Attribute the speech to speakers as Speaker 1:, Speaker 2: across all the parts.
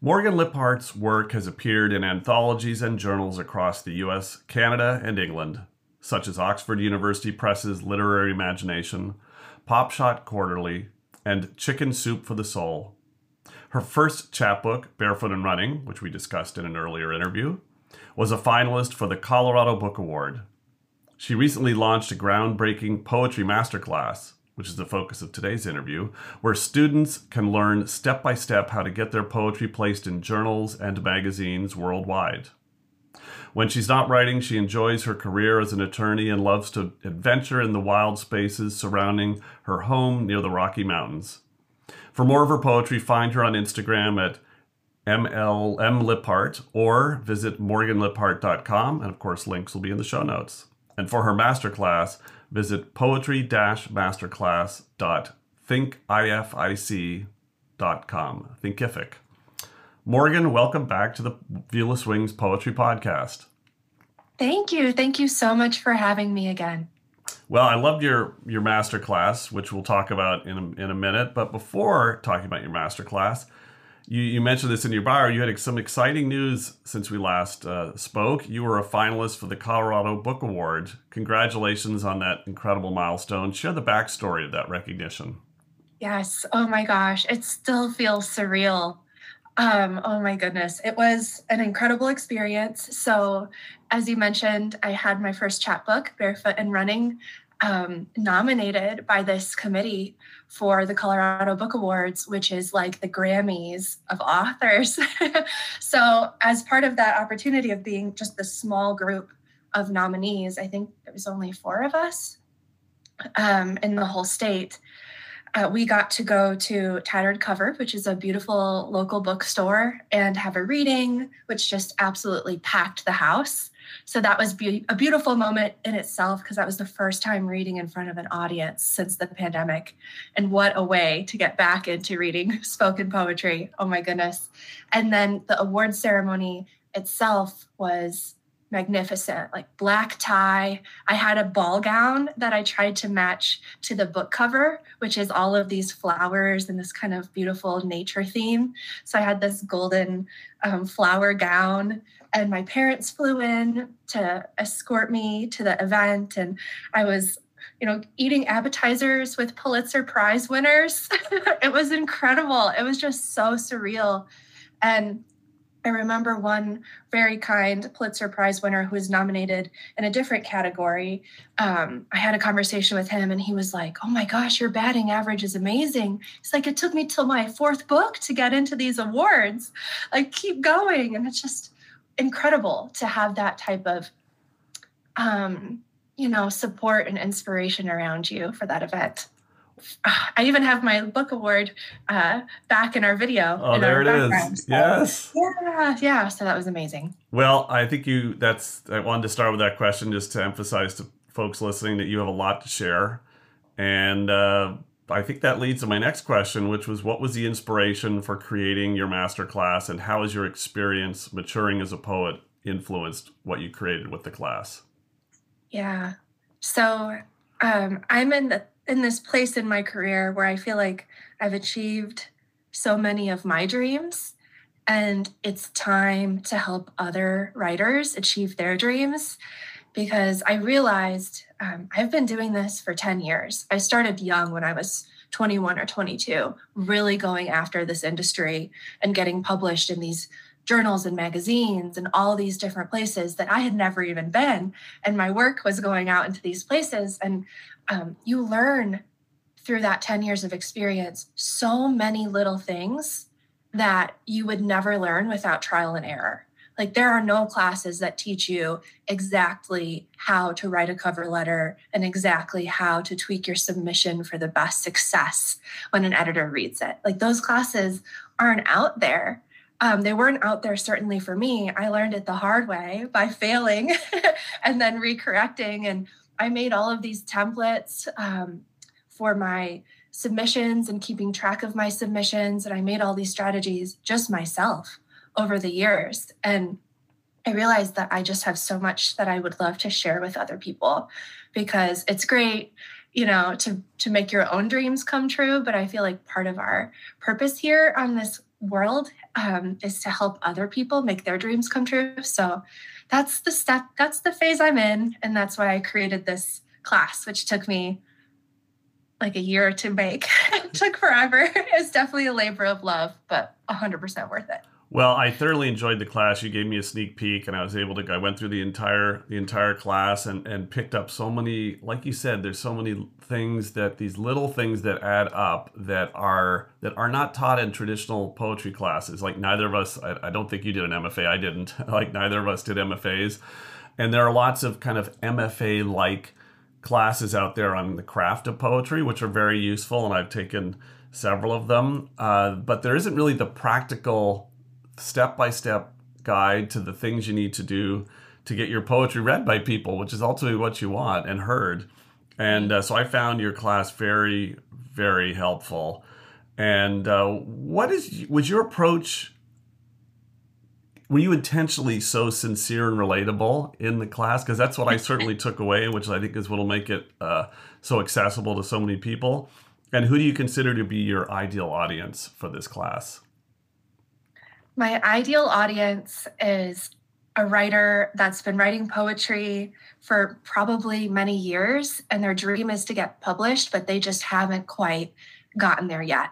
Speaker 1: Morgan Liphart's work has appeared in anthologies and journals across the US, Canada, and England, such as Oxford University Press's Literary Imagination, Popshot Quarterly, and Chicken Soup for the Soul. Her first chapbook, Barefoot and Running, which we discussed in an earlier interview, was a finalist for the Colorado Book Award. She recently launched a groundbreaking poetry masterclass which is the focus of today's interview, where students can learn step by step how to get their poetry placed in journals and magazines worldwide. When she's not writing, she enjoys her career as an attorney and loves to adventure in the wild spaces surrounding her home near the Rocky Mountains. For more of her poetry, find her on Instagram at MLM or visit morganliphart.com. And of course, links will be in the show notes. And for her masterclass, visit poetry-masterclass.thinkific.com. Thinkific. Morgan, welcome back to the Viewless Wings Poetry Podcast.
Speaker 2: Thank you. Thank you so much for having me again.
Speaker 1: Well, I loved your your master class, which we'll talk about in a, in a minute. But before talking about your master class, you, you mentioned this in your bio. You had some exciting news since we last uh, spoke. You were a finalist for the Colorado Book Award. Congratulations on that incredible milestone. Share the backstory of that recognition.
Speaker 2: Yes. Oh my gosh. It still feels surreal. Um, oh my goodness. It was an incredible experience. So, as you mentioned, I had my first chapbook, Barefoot and Running, um, nominated by this committee for the Colorado Book Awards, which is like the Grammys of authors. so, as part of that opportunity of being just the small group of nominees, I think there was only four of us um, in the whole state. Uh, we got to go to Tattered Cover, which is a beautiful local bookstore, and have a reading, which just absolutely packed the house. So that was be- a beautiful moment in itself because that was the first time reading in front of an audience since the pandemic. And what a way to get back into reading spoken poetry. Oh my goodness. And then the award ceremony itself was magnificent, like black tie. I had a ball gown that I tried to match to the book cover, which is all of these flowers and this kind of beautiful nature theme. So I had this golden um, flower gown and my parents flew in to escort me to the event and i was you know eating appetizers with pulitzer prize winners it was incredible it was just so surreal and I remember one very kind Pulitzer Prize winner who was nominated in a different category. Um, I had a conversation with him, and he was like, "Oh my gosh, your batting average is amazing." He's like, "It took me till my fourth book to get into these awards. Like, keep going." And it's just, incredible to have that type of um, you know support and inspiration around you for that event I even have my book award uh, back in our video.
Speaker 1: Oh, there it is. So, yes.
Speaker 2: Yeah, yeah. So that was amazing.
Speaker 1: Well, I think you. That's. I wanted to start with that question just to emphasize to folks listening that you have a lot to share, and uh, I think that leads to my next question, which was what was the inspiration for creating your master class and how has your experience maturing as a poet influenced what you created with the class?
Speaker 2: Yeah. So um, I'm in the in this place in my career where I feel like I've achieved so many of my dreams and it's time to help other writers achieve their dreams because I realized um, I've been doing this for 10 years. I started young when I was 21 or 22, really going after this industry and getting published in these journals and magazines and all these different places that I had never even been. And my work was going out into these places. And um, you learn through that 10 years of experience so many little things that you would never learn without trial and error. Like there are no classes that teach you exactly how to write a cover letter and exactly how to tweak your submission for the best success when an editor reads it. Like those classes aren't out there. Um, they weren't out there certainly for me. I learned it the hard way by failing and then recorrecting. And I made all of these templates um, for my submissions and keeping track of my submissions. And I made all these strategies just myself over the years. And I realized that I just have so much that I would love to share with other people because it's great you know to to make your own dreams come true. But i feel like part of our purpose here on this world um, is to help other people make their dreams come true. So that's the step that's the phase i'm in. And that's why i created this class which took me like a year to make. It took forever. It's definitely a labor of love but 100% worth it
Speaker 1: well, I thoroughly enjoyed the class. You gave me a sneak peek, and I was able to. I went through the entire the entire class and and picked up so many. Like you said, there's so many things that these little things that add up that are that are not taught in traditional poetry classes. Like neither of us. I, I don't think you did an MFA. I didn't. Like neither of us did MFAs, and there are lots of kind of MFA like classes out there on the craft of poetry, which are very useful, and I've taken several of them. Uh, but there isn't really the practical step by step guide to the things you need to do to get your poetry read by people, which is ultimately what you want and heard. And uh, so I found your class very, very helpful. And uh, what is was your approach? Were you intentionally so sincere and relatable in the class? Because that's what I certainly took away, which I think is what will make it uh, so accessible to so many people. And who do you consider to be your ideal audience for this class?
Speaker 2: My ideal audience is a writer that's been writing poetry for probably many years, and their dream is to get published, but they just haven't quite gotten there yet.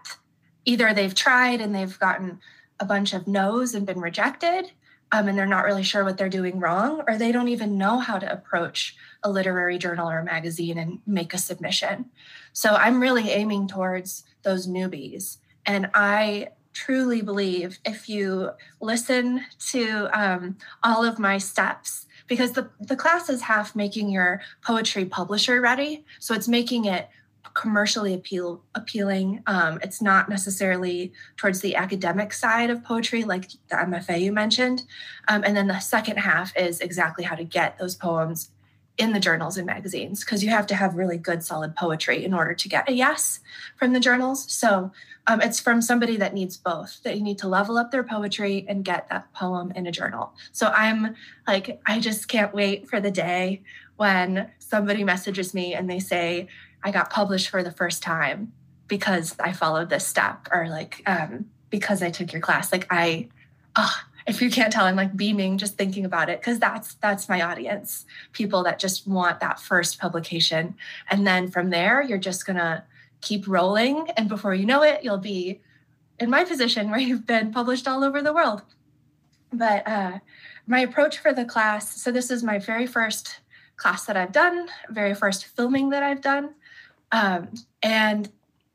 Speaker 2: Either they've tried and they've gotten a bunch of no's and been rejected, um, and they're not really sure what they're doing wrong, or they don't even know how to approach a literary journal or a magazine and make a submission. So I'm really aiming towards those newbies. And I truly believe if you listen to um, all of my steps because the, the class is half making your poetry publisher ready so it's making it commercially appeal appealing. Um, it's not necessarily towards the academic side of poetry like the mfa you mentioned. Um, and then the second half is exactly how to get those poems in the journals and magazines because you have to have really good solid poetry in order to get a yes from the journals. So um, it's from somebody that needs both that you need to level up their poetry and get that poem in a journal. So i'm like i just can't wait for the day when somebody messages me and they say i got published for the first time because i followed this step or like um, because i took your class. Like i oh, if you can't tell i'm like beaming just thinking about it because that's that's my audience people that just want that first publication. And then from there you're just gonna keep rolling and before you know it you'll be in my position where you've been published all over the world. But uh, my approach for the class so this is my very first class that i've done very first filming that i've done um, and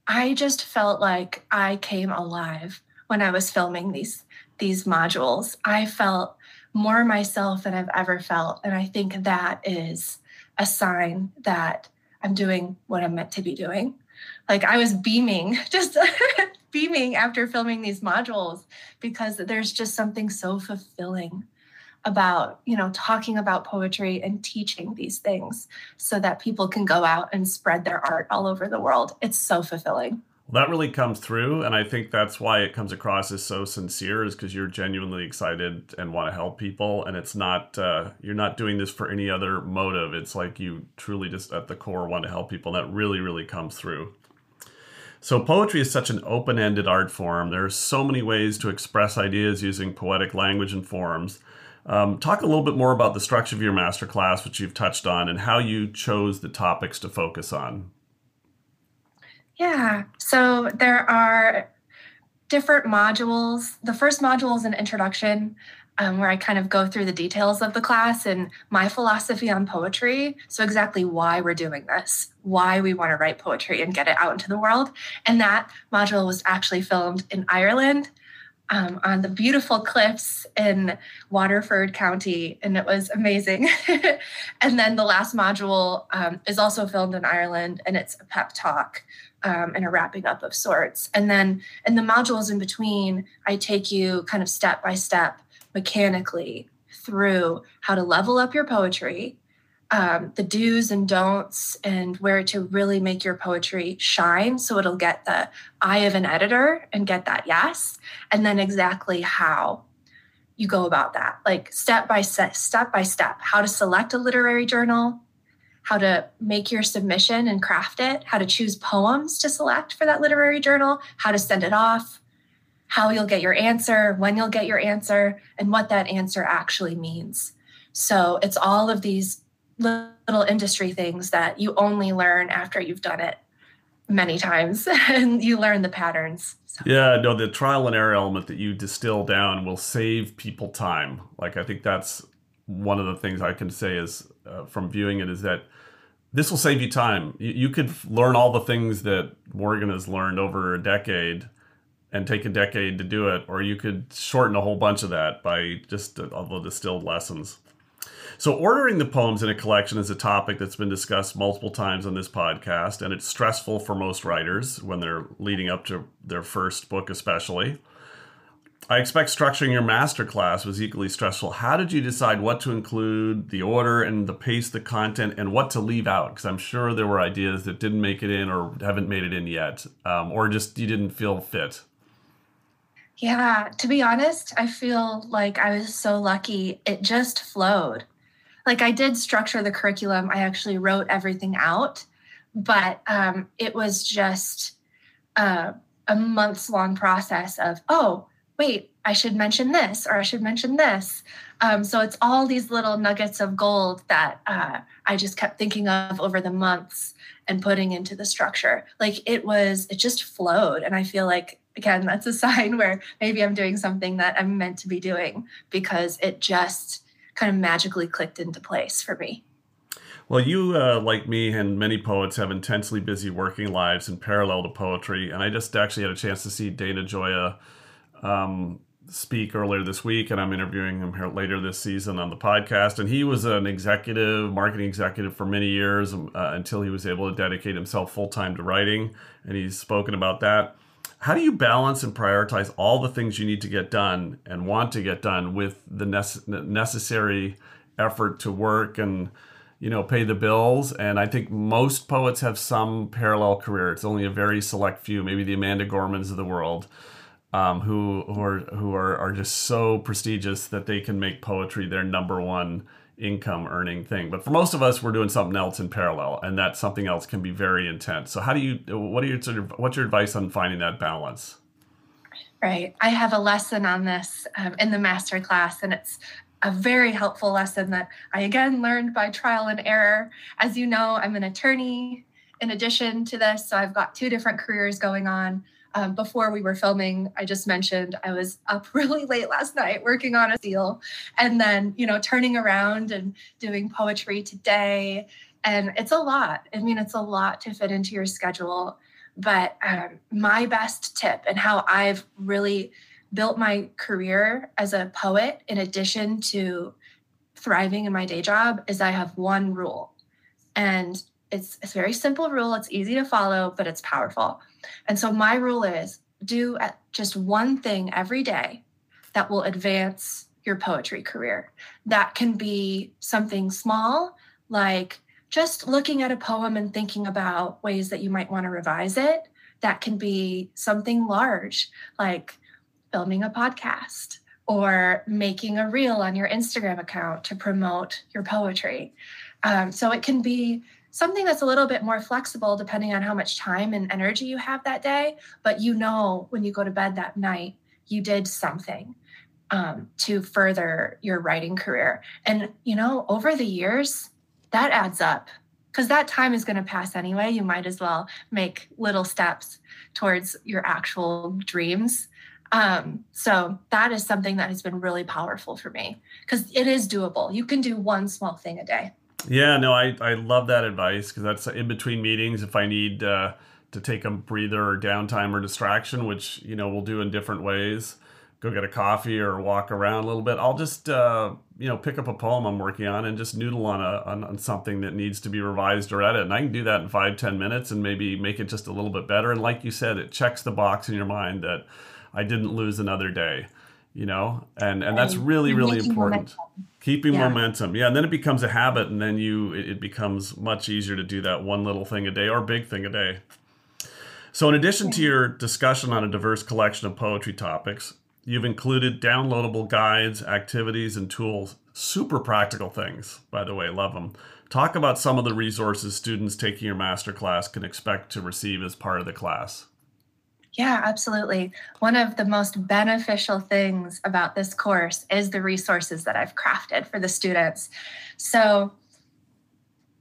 Speaker 2: i just felt like i came alive when i was filming these these modules, I felt more myself than I've ever felt. And I think that is a sign that I'm doing what I'm meant to be doing. Like I was beaming, just beaming after filming these modules because there's just something so fulfilling about you know talking about poetry and teaching these things so that people can go out and spread their art all over the world it's so fulfilling
Speaker 1: that really comes through and i think that's why it comes across as so sincere is because you're genuinely excited and want to help people and it's not uh, you're not doing this for any other motive. It's like you truly just at the core want to help people and that really really comes through. So poetry is such an open-ended art form. There are so many ways to express ideas using poetic language and forms. Um, talk a little bit more about the structure of your masterclass which you've touched on and how you chose the topics to focus on
Speaker 2: yeah. So there are different modules. The first module is an introduction um, where I kind of go through the details of the class and my philosophy on poetry. So, exactly why we're doing this, why we want to write poetry and get it out into the world. And that module was actually filmed in Ireland. Um, on the beautiful cliffs in Waterford County, and it was amazing. and then the last module um, is also filmed in Ireland, and it's a pep talk um, and a wrapping up of sorts. And then in the modules in between, I take you kind of step by step mechanically through how to level up your poetry, um, the do's and don'ts, and where to really make your poetry shine so it'll get the eye of an editor and get that yes, and then exactly how you go about that, like step by step, step by step, how to select a literary journal, how to make your submission and craft it, how to choose poems to select for that literary journal, how to send it off, how you'll get your answer, when you'll get your answer, and what that answer actually means. So it's all of these little industry things that you only learn after you've done it many times and you learn the patterns.
Speaker 1: So. Yeah, no, the trial and error element that you distill down will save people time. Like, I think that's one of the things I can say is uh, from viewing it is that this will save you time. You, you could learn all the things that Morgan has learned over a decade and take a decade to do it, or you could shorten a whole bunch of that by just all the distilled lessons. So, ordering the poems in a collection is a topic that's been discussed multiple times on this podcast, and it's stressful for most writers when they're leading up to their first book, especially. I expect structuring your master class was equally stressful. How did you decide what to include, the order and the pace, the content, and what to leave out? Because I'm sure there were ideas that didn't make it in or haven't made it in yet, um, or just you didn't feel fit.
Speaker 2: Yeah, to be honest, I feel like I was so lucky. It just flowed. Like I did structure the curriculum, I actually wrote everything out, but um, it was just uh, a months long process of, oh, wait, I should mention this or I should mention this. Um, so it's all these little nuggets of gold that uh, I just kept thinking of over the months and putting into the structure. Like it was, it just flowed. And I feel like, again, that's a sign where maybe I'm doing something that I'm meant to be doing because it just kind of magically clicked into place for me.
Speaker 1: Well, you, uh, like me and many poets, have intensely busy working lives in parallel to poetry. And I just actually had a chance to see Dana Gioia um, speak earlier this week, and I'm interviewing him here later this season on the podcast. And he was an executive, marketing executive for many years uh, until he was able to dedicate himself full time to writing. And he's spoken about that. How do you balance and prioritize all the things you need to get done and want to get done with the nece- necessary effort to work and you know pay the bills and i think most poets have some parallel career it's only a very select few maybe the amanda gormans of the world um, who who are who are, are just so prestigious that they can make poetry their number one income earning thing. But for most of us, we're doing something else in parallel, and that something else can be very intense. So how do you? What are your sort of what's your advice on finding that balance?
Speaker 2: Right. I have a lesson on this um, in the master class, and it's a very helpful lesson that I again learned by trial and error. As you know, I'm an attorney in addition to this, so I've got two different careers going on. Um, before we were filming, I just mentioned I was up really late last night working on a deal and then, you know, turning around and doing poetry today. And it's a lot. I mean, it's a lot to fit into your schedule. But um, my best tip and how I've really built my career as a poet, in addition to thriving in my day job, is I have one rule. And it's, it's a very simple rule. It's easy to follow, but it's powerful. And so my rule is do just one thing every day that will advance your poetry career. That can be something small, like just looking at a poem and thinking about ways that you might want to revise it. That can be something large, like filming a podcast or making a reel on your Instagram account to promote your poetry. Um, so it can be something that's a little bit more flexible depending on how much time and energy you have that day. But you know, when you go to bed that night, you did something um, to further your writing career. And, you know, over the years, that adds up because that time is going to pass anyway. You might as well make little steps towards your actual dreams. Um, so that is something that has been really powerful for me because it is doable. You can do one small thing a day.
Speaker 1: Yeah, no, I, I love that advice because that's in between meetings. If I need uh, to take a breather or downtime or distraction, which you know we'll do in different ways, go get a coffee or walk around a little bit, I'll just uh, you know pick up a poem I'm working on and just noodle on a on, on, something that needs to be revised or edited. And I can do that in five ten minutes and maybe make it just a little bit better. And like you said, it checks the box in your mind that I didn't lose another day. You know, and and that's really really important. Momentum. Keeping yeah. momentum, yeah, and then it becomes a habit, and then you it, it becomes much easier to do that one little thing a day or big thing a day. So, in addition to your discussion on a diverse collection of poetry topics, You've included downloadable guides, activities, and tools. Super practical things, by the way, love them. Talk about some of the resources students taking your masterclass can expect to receive as part of the class.
Speaker 2: Yeah, absolutely. One of the most beneficial things about this course is the resources that I've crafted for the students. So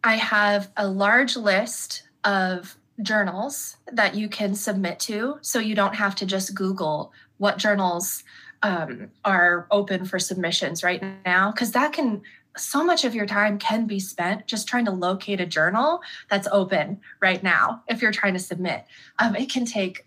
Speaker 2: I have a large list of journals that you can submit to so you don't have to just Google what journals um, are open for submissions right now because that can so much of your time can be spent just trying to locate a journal that's open right now if you're trying to submit um, it can take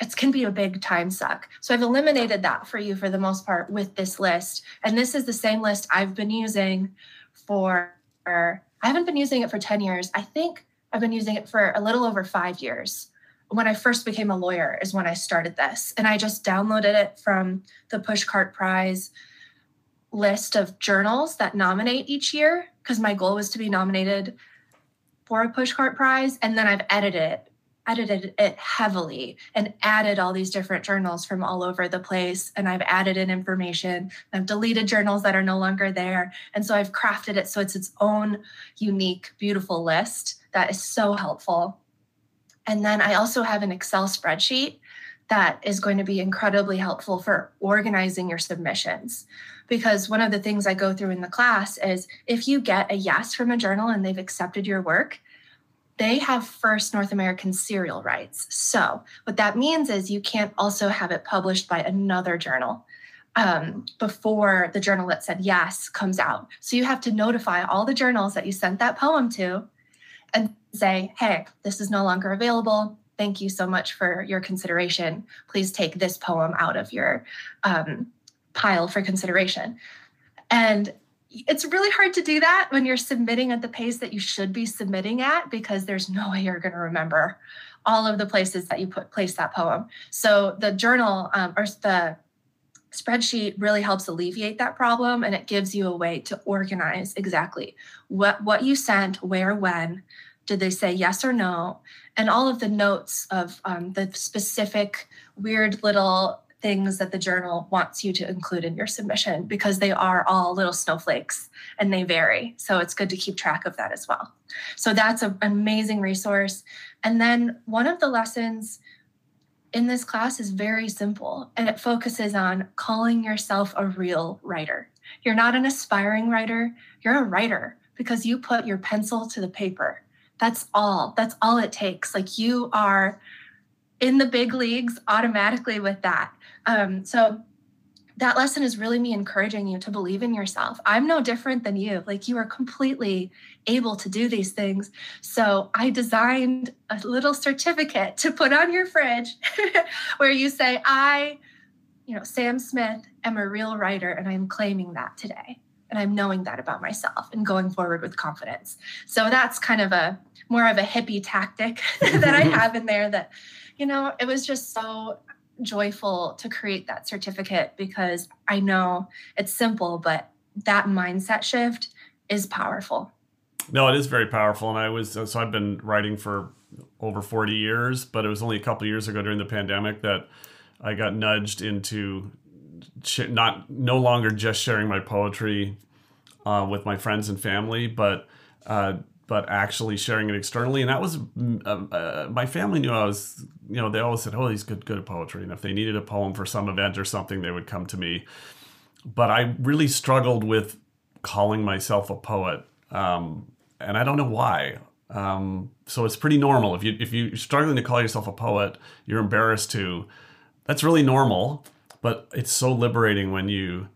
Speaker 2: it can be a big time suck so i've eliminated that for you for the most part with this list and this is the same list i've been using for i haven't been using it for 10 years i think i've been using it for a little over five years when I first became a lawyer is when I started this. And I just downloaded it from the Pushcart Prize list of journals that nominate each year because my goal was to be nominated for a Pushcart Prize. And then I've edited it, edited it heavily and added all these different journals from all over the place. And I've added in information. I've deleted journals that are no longer there. And so I've crafted it so it's its own unique, beautiful list that is so helpful and then I also have an Excel spreadsheet that is going to be incredibly helpful for organizing your submissions. Because one of the things I go through in the class is if you get a yes from a journal and they've accepted your work, they have first North American serial rights. So, what that means is you can't also have it published by another journal um, before the journal that said yes comes out. So, you have to notify all the journals that you sent that poem to and say, hey, this is no longer available. Thank you so much for your consideration. Please take this poem out of your um, pile for consideration. And it's really hard to do that when you're submitting at the pace that you should be submitting at because there's no way you're going to remember all of the places that you put place that poem. So the journal um, or the spreadsheet really helps alleviate that problem and it gives you a way to organize exactly what what you sent where when did they say yes or no and all of the notes of um, the specific weird little things that the journal wants you to include in your submission because they are all little snowflakes and they vary so it's good to keep track of that as well so that's an amazing resource and then one of the lessons in this class is very simple and it focuses on calling yourself a real writer. You're not an aspiring writer, you're a writer because you put your pencil to the paper. That's all. That's all it takes. Like you are in the big leagues automatically with that. Um, so that lesson is really me encouraging you to believe in yourself. I'm no different than you. Like you are completely able to do these things. So I designed a little certificate to put on your fridge where you say, I, you know, Sam Smith am a real writer and I'm claiming that today. And I'm knowing that about myself and going forward with confidence. So that's kind of a more of a hippie tactic that I have in there that, you know, it was just so joyful to create that certificate because I know it's simple, but that mindset shift is powerful.
Speaker 1: No, it is very powerful. And I was, so I've been writing for over 40 years, but it was only a couple years ago during the pandemic that I got nudged into not, no longer just sharing my poetry uh, with my friends and family, but uh, but actually sharing it externally. And that was mm, uh, uh, my family knew I was, you know, they always said, "Oh, he's good, good at poetry." And if they needed a poem for some event or something, they would come to me. But I really struggled with calling myself a poet, um, and I don't know why. Um, so it's pretty normal if you if you're struggling to call yourself a poet, you're embarrassed to. That's really normal, but it's so liberating when you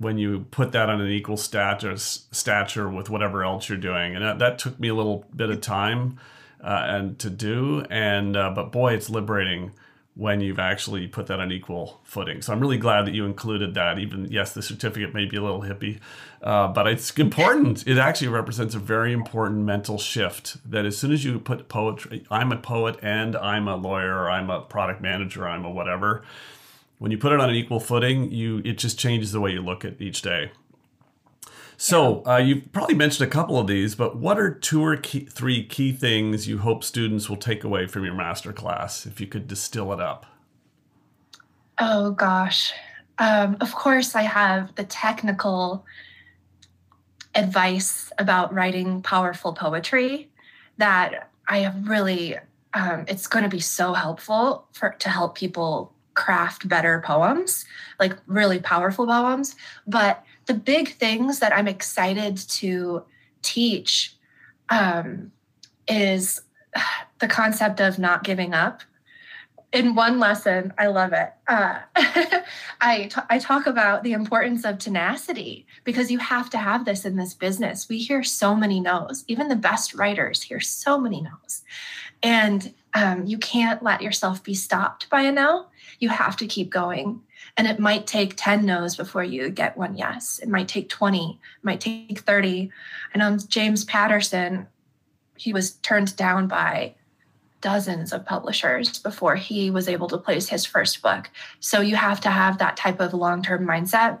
Speaker 1: when you put that on an equal stature stature with whatever else you're doing, and that, that took me a little bit of time uh, and to do, and uh, but boy, it's liberating when you've actually put that on equal footing. So I'm really glad that you included that. Even yes, the certificate may be a little hippie, uh, but it's important. It actually represents a very important mental shift. That as soon as you put poetry, I'm a poet and I'm a lawyer, I'm a product manager, I'm a whatever. When you put it on an equal footing, you it just changes the way you look at each day. So uh, you've probably mentioned a couple of these, but what are two or key, three key things you hope students will take away from your master class? If you could distill it up.
Speaker 2: Oh gosh, um, of course I have the technical advice about writing powerful poetry that I have really. Um, it's going to be so helpful for to help people craft better poems, like really powerful poems. But the big things that I'm excited to teach um, is the concept of not giving up. In one lesson, I love it. Uh, I, t- I talk about the importance of tenacity because you have to have this in this business. We hear so many no's. Even the best writers hear so many no's. And um, you can't let yourself be stopped by a no. You have to keep going. And it might take 10 no's before you get one yes. It might take 20, it might take 30. I know James Patterson, he was turned down by dozens of publishers before he was able to place his first book. So you have to have that type of long term mindset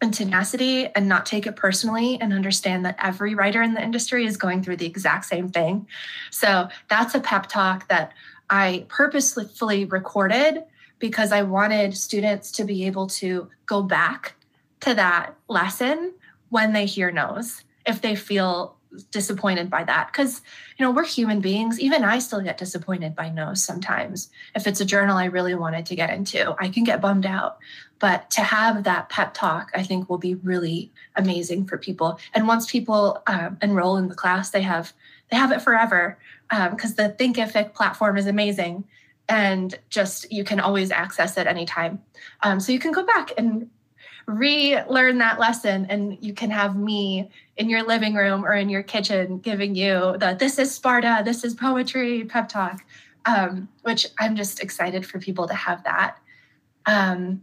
Speaker 2: and tenacity and not take it personally and understand that every writer in the industry is going through the exact same thing. So that's a pep talk that I purposefully recorded because I wanted students to be able to go back to that lesson when they hear no's, if they feel disappointed by that. Because, you know, we're human beings. Even I still get disappointed by no's sometimes. If it's a journal I really wanted to get into, I can get bummed out. But to have that pep talk, I think will be really amazing for people. And once people um, enroll in the class, they have they have it forever because um, the Thinkific platform is amazing and just you can always access it anytime. Um, so you can go back and relearn that lesson and you can have me in your living room or in your kitchen giving you the this is Sparta, this is poetry pep talk, um, which I'm just excited for people to have that. Um,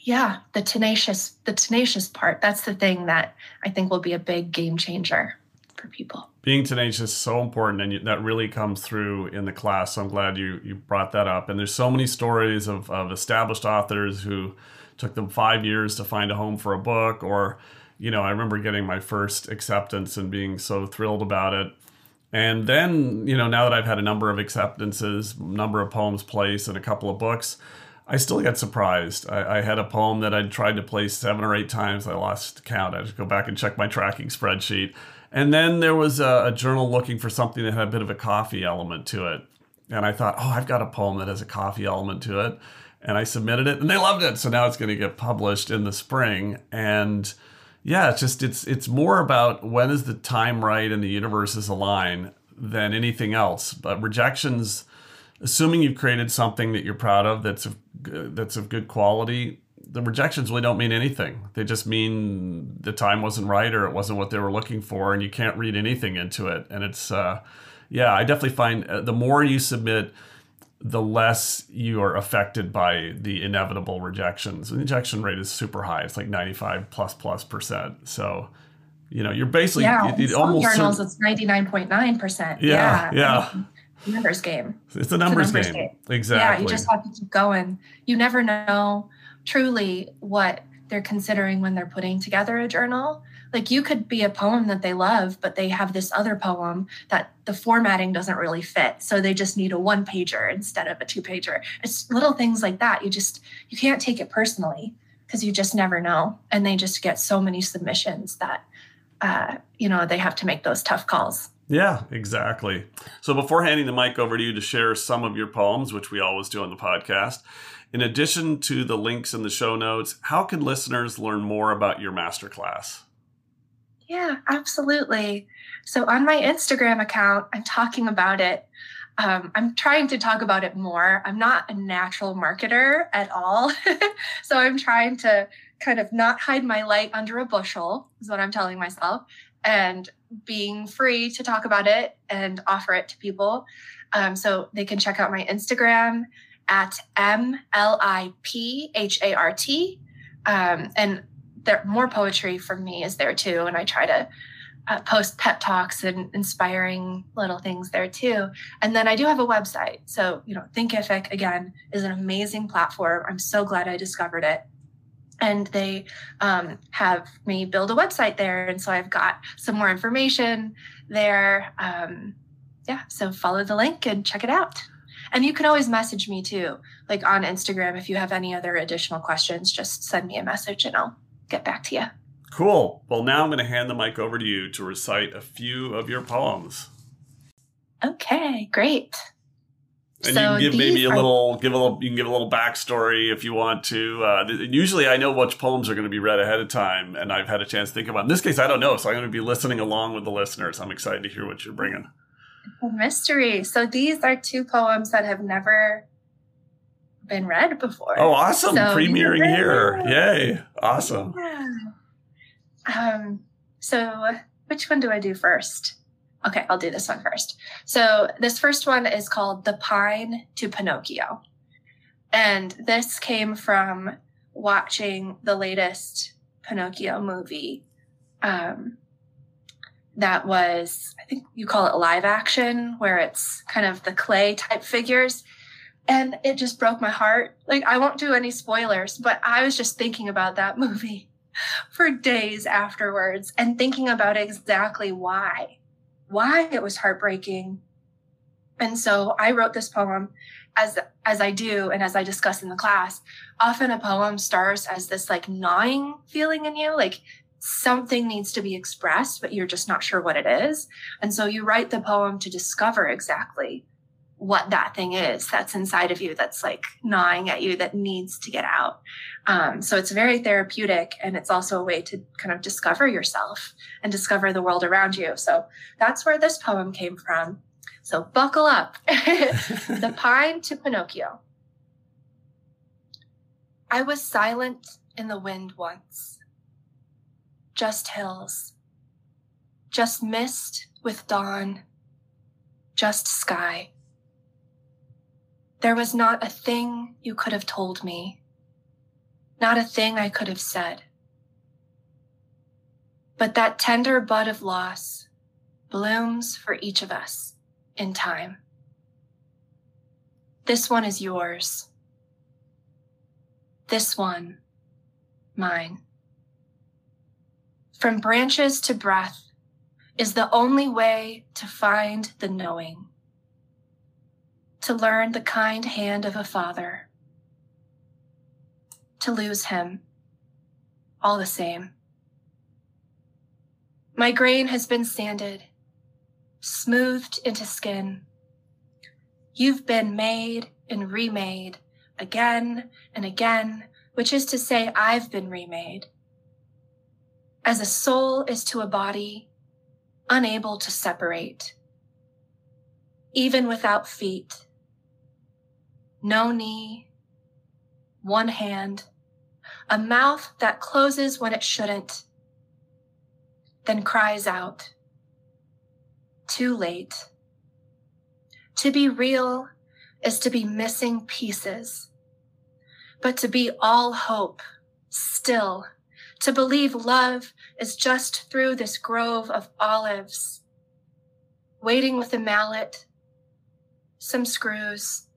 Speaker 2: yeah, the tenacious, the tenacious part, that's the thing that I think will be a big game changer for people.
Speaker 1: Being tenacious is so important, and that really comes through in the class. So I'm glad you you brought that up. And there's so many stories of, of established authors who took them five years to find a home for a book, or you know, I remember getting my first acceptance and being so thrilled about it. And then, you know, now that I've had a number of acceptances, number of poems placed, and a couple of books, I still get surprised. I, I, had a poem that I'd tried to place seven or eight times. I lost count. I had to go back and check my tracking spreadsheet. And then there was a, a, journal looking for something that had a bit of a coffee element to it. And I thought, oh, I've got a poem that has a coffee element to it. And I submitted it and they loved it. So now it's going to get published in the spring. And yeah, it's just it's it's more about when is the time right and the universes align than anything else. But rejections, assuming you've created something that you're proud of that's of, that's of good quality, the rejections really don't mean anything. They just mean the time wasn't right or it wasn't what they were looking for, and you can't read anything into it. And it's, uh, yeah, I definitely find uh, the more you submit, the less you are affected by the inevitable rejections. The rejection rate is super high; it's like ninety-five plus plus percent. So, you know, you're basically
Speaker 2: yeah. It, it almost journals it's ninety-nine point nine percent.
Speaker 1: Yeah, yeah.
Speaker 2: numbers game.
Speaker 1: It's a numbers, it's a numbers game. game. Exactly.
Speaker 2: Yeah, you just have to keep going. You never know truly what they're considering when they're putting together a journal. Like you could be a poem that they love, but they have this other poem that the formatting doesn't really fit. So they just need a one pager instead of a two pager. It's little things like that. You just, you can't take it personally because you just never know. And they just get so many submissions that, uh, you know, they have to make those tough calls.
Speaker 1: Yeah, exactly. So before handing the mic over to you to share some of your poems, which we always do on the podcast, in addition to the links in the show notes, how can listeners learn more about your masterclass?
Speaker 2: Yeah, absolutely. So on my Instagram account, I'm talking about it. Um, I'm trying to talk about it more. I'm not a natural marketer at all. so I'm trying to kind of not hide my light under a bushel, is what I'm telling myself, and being free to talk about it and offer it to people. Um, so they can check out my Instagram at M L I P H A R T. Um, and there more poetry from me is there too. And I try to uh, post pep talks and inspiring little things there too. And then I do have a website. So, you know, Thinkific again is an amazing platform. I'm so glad I discovered it. And they um, have me build a website there. And so I've got some more information there. Um, yeah, so follow the link and check it out. And you can always message me too, like on Instagram. If you have any other additional questions, just send me a message and I'll get back to you.
Speaker 1: Cool. Well, now I'm going to hand the mic over to you to recite a few of your poems.
Speaker 2: Okay, great.
Speaker 1: And so you can give maybe a little, give a little, you can give a little backstory if you want to. Uh, usually, I know which poems are going to be read ahead of time, and I've had a chance to think about. It. In this case, I don't know, so I'm going to be listening along with the listeners. I'm excited to hear what you're bringing.
Speaker 2: A mystery. So these are two poems that have never been read before.
Speaker 1: Oh, awesome! So Premiering here, yay! Awesome.
Speaker 2: Yeah. Um, so which one do I do first? Okay, I'll do this one first. So this first one is called The Pine to Pinocchio. And this came from watching the latest Pinocchio movie. Um, that was, I think you call it live action, where it's kind of the clay type figures. And it just broke my heart. Like, I won't do any spoilers, but I was just thinking about that movie for days afterwards and thinking about exactly why, why it was heartbreaking. And so I wrote this poem as as I do and as I discuss in the class. Often a poem starts as this like gnawing feeling in you, like something needs to be expressed, but you're just not sure what it is. And so you write the poem to discover exactly what that thing is that's inside of you that's like gnawing at you that needs to get out. Um, so it's very therapeutic and it's also a way to kind of discover yourself and discover the world around you. So that's where this poem came from. So buckle up. the Pine to Pinocchio. I was silent in the wind once. Just hills. Just mist with dawn. Just sky there was not a thing you could have told me, not a thing I could have said. But that tender bud of loss blooms for each of us in time. This one is yours. This one, mine. From branches to breath is the only way to find the knowing to learn the kind hand of a father, to lose him, all the same. My grain has been sanded, smoothed into skin. You've been made and remade again and again, which is to say, I've been remade. As a soul is to a body, unable to separate, even without feet no knee, one hand, a mouth that closes when it shouldn't, then cries out, too late. To be real is to be missing pieces, but to be all hope, still, to believe love is just through this grove of olives, waiting with a mallet, some screws,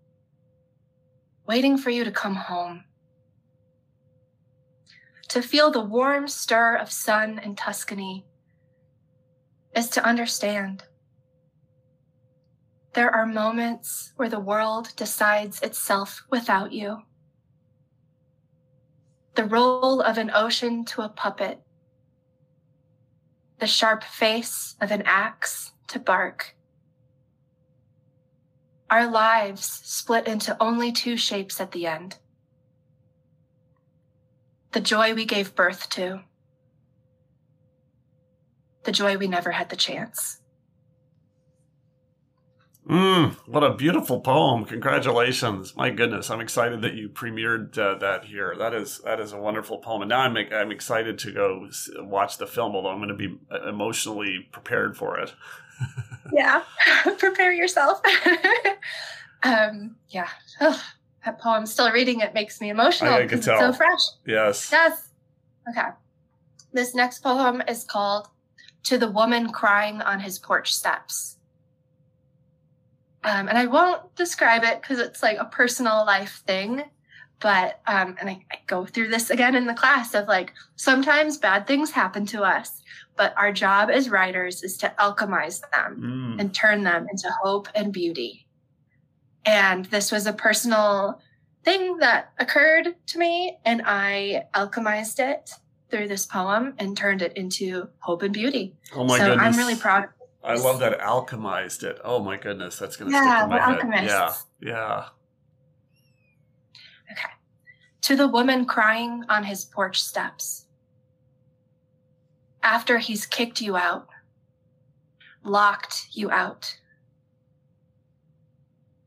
Speaker 2: waiting for you to come home. To feel the warm stir of sun in Tuscany is to understand. There are moments where the world decides itself without you. The roll of an ocean to a puppet. The sharp face of an axe to bark our lives split into only two shapes at the end. The joy we gave birth to, the joy we never had the chance.
Speaker 1: Mm, what a beautiful poem! Congratulations! My goodness, I'm excited that you premiered uh, that here. That is that is a wonderful poem, and now I'm I'm excited to go watch the film. Although I'm going to be uh, emotionally prepared for it.
Speaker 2: yeah, prepare yourself. um, yeah, that poem. Still reading it makes me emotional
Speaker 1: I can tell.
Speaker 2: so fresh.
Speaker 1: Yes.
Speaker 2: Yes. Okay. This next poem is called To the Woman Crying on His Porch Steps. Um, and I won't describe it because it's like a personal life thing. But, um, and I, I go through this again in the class of like, sometimes bad things happen to us, but our job as writers is to alchemize them
Speaker 1: Mm.
Speaker 2: and turn them into hope and beauty. And this was a personal thing that occurred to me, and I alchemized it through this poem and turned it into hope and beauty.
Speaker 1: Oh my god.
Speaker 2: so
Speaker 1: goodness.
Speaker 2: I'm really proud.
Speaker 1: I love that alchemized it. Oh my goodness, that's gonna
Speaker 2: Yeah,
Speaker 1: stick in my head.
Speaker 2: alchemists.
Speaker 1: Yeah, yeah.
Speaker 2: Okay. To the woman crying on his porch steps. After he's kicked you out, locked you out.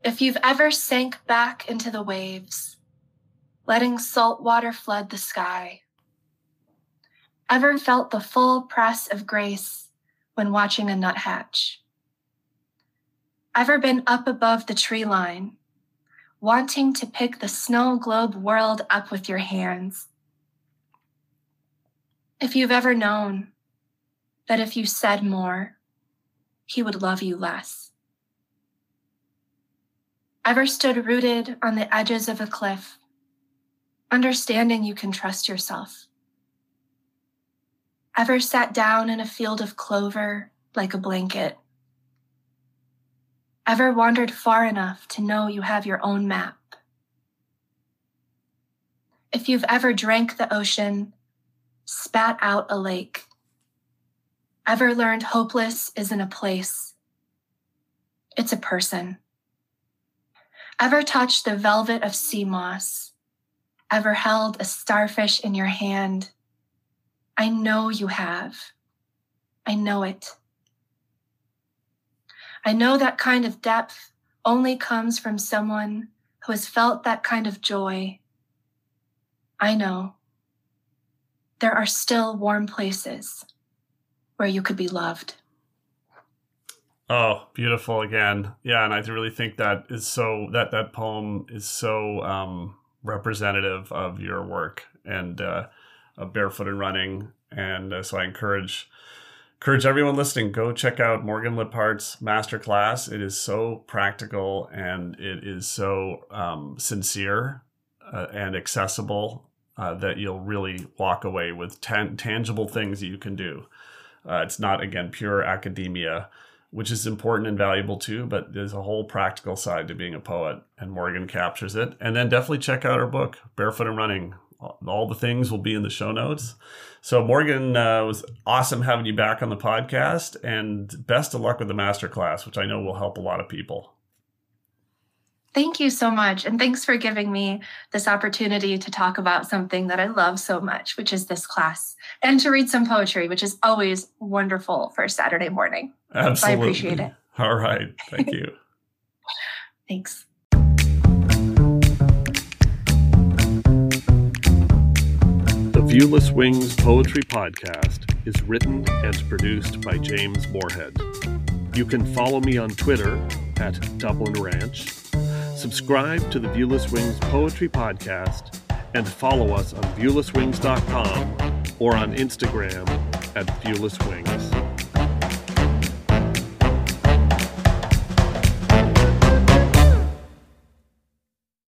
Speaker 2: If you've ever sank back into the waves, letting salt water flood the sky, ever felt the full press of grace when watching a nuthatch, ever been up above the tree line, wanting to pick the snow globe world up with your hands. If you've ever known that if you said more, he would love you less. Ever stood rooted on the edges of a cliff, understanding you can trust yourself. Ever sat down in a field of clover like a blanket. Ever wandered far enough to know you have your own map? If you've ever drank the ocean, spat out a lake, ever learned hopeless isn't a place, it's a person. Ever touched the velvet of sea moss, ever held a starfish in your hand? I know you have. I know it. I know that kind of depth only comes from someone who has felt that kind of joy. I know there are still warm places where you could be loved.
Speaker 1: Oh, beautiful again. Yeah, and I really think that is so that that poem is so um, representative of your work and uh, of barefoot and running. And uh, so I encourage encourage everyone listening go check out Morgan Liphart's masterclass. It is so practical and it is so um, sincere uh, and accessible uh, that you'll really walk away with tan- tangible things that you can do. Uh, it's not again pure academia which is important and valuable too, but there's a whole practical side to being a poet, and Morgan captures it. And then definitely check out her book, Barefoot and Running. All the things will be in the show notes. So, Morgan, uh, was awesome having you back on the podcast, and best of luck with the masterclass, which I know will help a lot of people.
Speaker 2: Thank you so much. And thanks for giving me this opportunity to talk about something that I love so much, which is this class, and to read some poetry, which is always wonderful for a Saturday morning.
Speaker 1: Absolutely.
Speaker 2: I appreciate it.
Speaker 1: All right. Thank you.
Speaker 2: Thanks.
Speaker 1: Viewless Wings Poetry Podcast is written and produced by James Morehead. You can follow me on Twitter at Dublin Ranch, subscribe to the Viewless Wings Poetry Podcast, and follow us on viewlesswings.com or on Instagram at Viewless Wings.